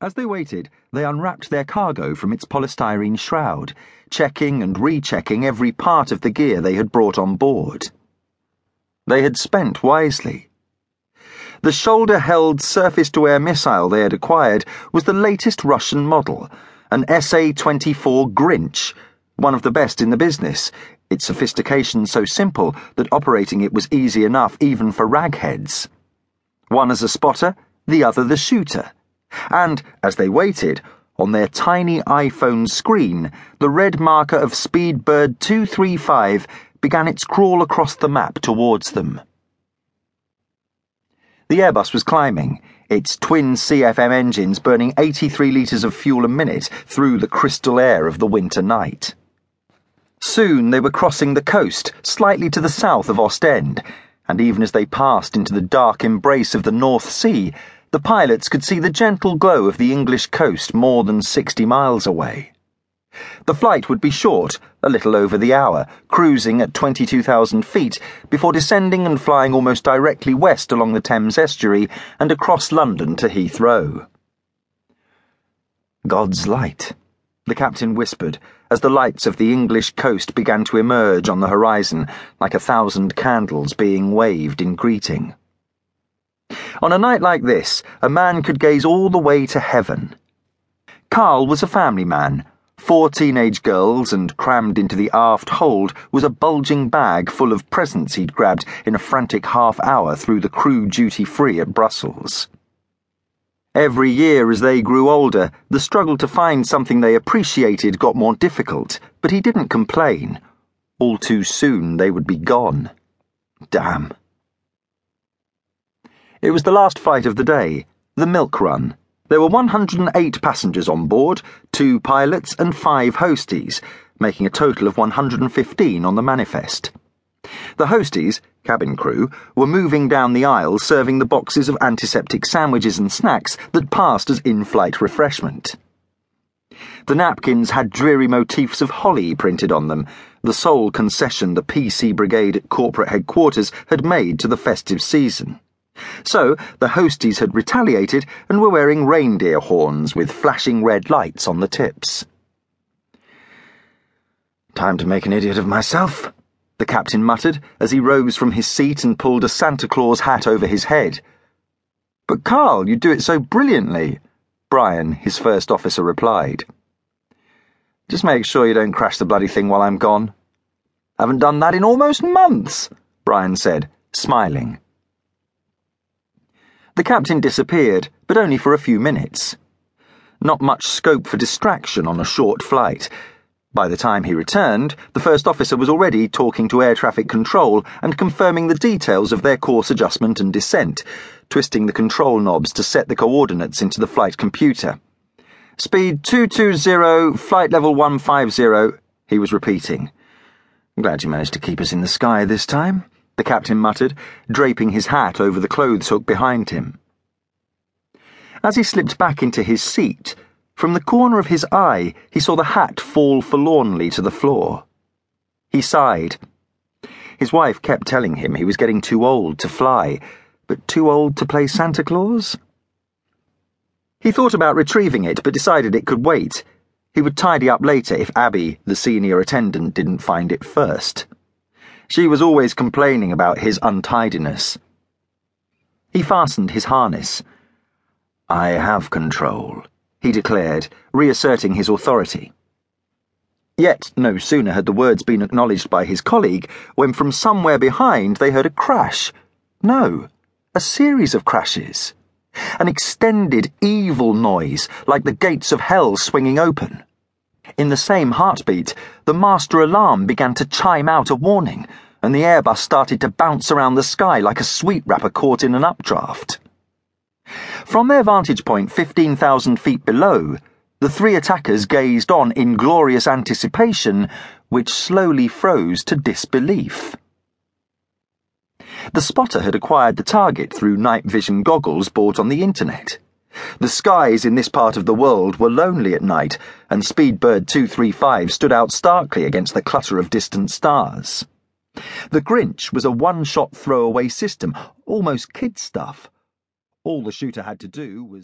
As they waited, they unwrapped their cargo from its polystyrene shroud, checking and rechecking every part of the gear they had brought on board. They had spent wisely. The shoulder held surface to air missile they had acquired was the latest Russian model, an SA 24 Grinch, one of the best in the business, its sophistication so simple that operating it was easy enough even for ragheads. One as a spotter, the other the shooter. And, as they waited, on their tiny iPhone screen, the red marker of Speedbird 235 began its crawl across the map towards them. The Airbus was climbing, its twin CFM engines burning 83 litres of fuel a minute through the crystal air of the winter night. Soon they were crossing the coast, slightly to the south of Ostend, and even as they passed into the dark embrace of the North Sea, the pilots could see the gentle glow of the English coast more than 60 miles away. The flight would be short, a little over the hour, cruising at 22,000 feet before descending and flying almost directly west along the Thames estuary and across London to Heathrow. God's light, the captain whispered as the lights of the English coast began to emerge on the horizon like a thousand candles being waved in greeting. On a night like this, a man could gaze all the way to heaven. Carl was a family man. Four teenage girls, and crammed into the aft hold was a bulging bag full of presents he'd grabbed in a frantic half hour through the crew duty free at Brussels. Every year as they grew older, the struggle to find something they appreciated got more difficult, but he didn't complain. All too soon they would be gone. Damn. It was the last flight of the day, the milk run. There were 108 passengers on board, two pilots and five hosties, making a total of 115 on the manifest. The hosties, cabin crew, were moving down the aisle serving the boxes of antiseptic sandwiches and snacks that passed as in flight refreshment. The napkins had dreary motifs of holly printed on them, the sole concession the PC Brigade at corporate headquarters had made to the festive season. So, the hosties had retaliated and were wearing reindeer horns with flashing red lights on the tips. Time to make an idiot of myself, the captain muttered as he rose from his seat and pulled a Santa Claus hat over his head. But Carl, you do it so brilliantly, Brian, his first officer, replied. Just make sure you don't crash the bloody thing while I'm gone. Haven't done that in almost months, Brian said, smiling. The captain disappeared, but only for a few minutes. Not much scope for distraction on a short flight. By the time he returned, the first officer was already talking to air traffic control and confirming the details of their course adjustment and descent, twisting the control knobs to set the coordinates into the flight computer. Speed 220, flight level 150, he was repeating. Glad you managed to keep us in the sky this time the captain muttered, draping his hat over the clothes hook behind him. As he slipped back into his seat, from the corner of his eye he saw the hat fall forlornly to the floor. He sighed. His wife kept telling him he was getting too old to fly, but too old to play Santa Claus? He thought about retrieving it, but decided it could wait. He would tidy up later if Abby, the senior attendant, didn't find it first. She was always complaining about his untidiness. He fastened his harness. I have control, he declared, reasserting his authority. Yet no sooner had the words been acknowledged by his colleague when from somewhere behind they heard a crash. No, a series of crashes. An extended, evil noise, like the gates of hell swinging open. In the same heartbeat, the master alarm began to chime out a warning, and the Airbus started to bounce around the sky like a sweet wrapper caught in an updraft. From their vantage point 15,000 feet below, the three attackers gazed on in glorious anticipation, which slowly froze to disbelief. The spotter had acquired the target through night vision goggles bought on the internet. The skies in this part of the world were lonely at night, and Speedbird 235 stood out starkly against the clutter of distant stars. The Grinch was a one shot throwaway system, almost kid stuff. All the shooter had to do was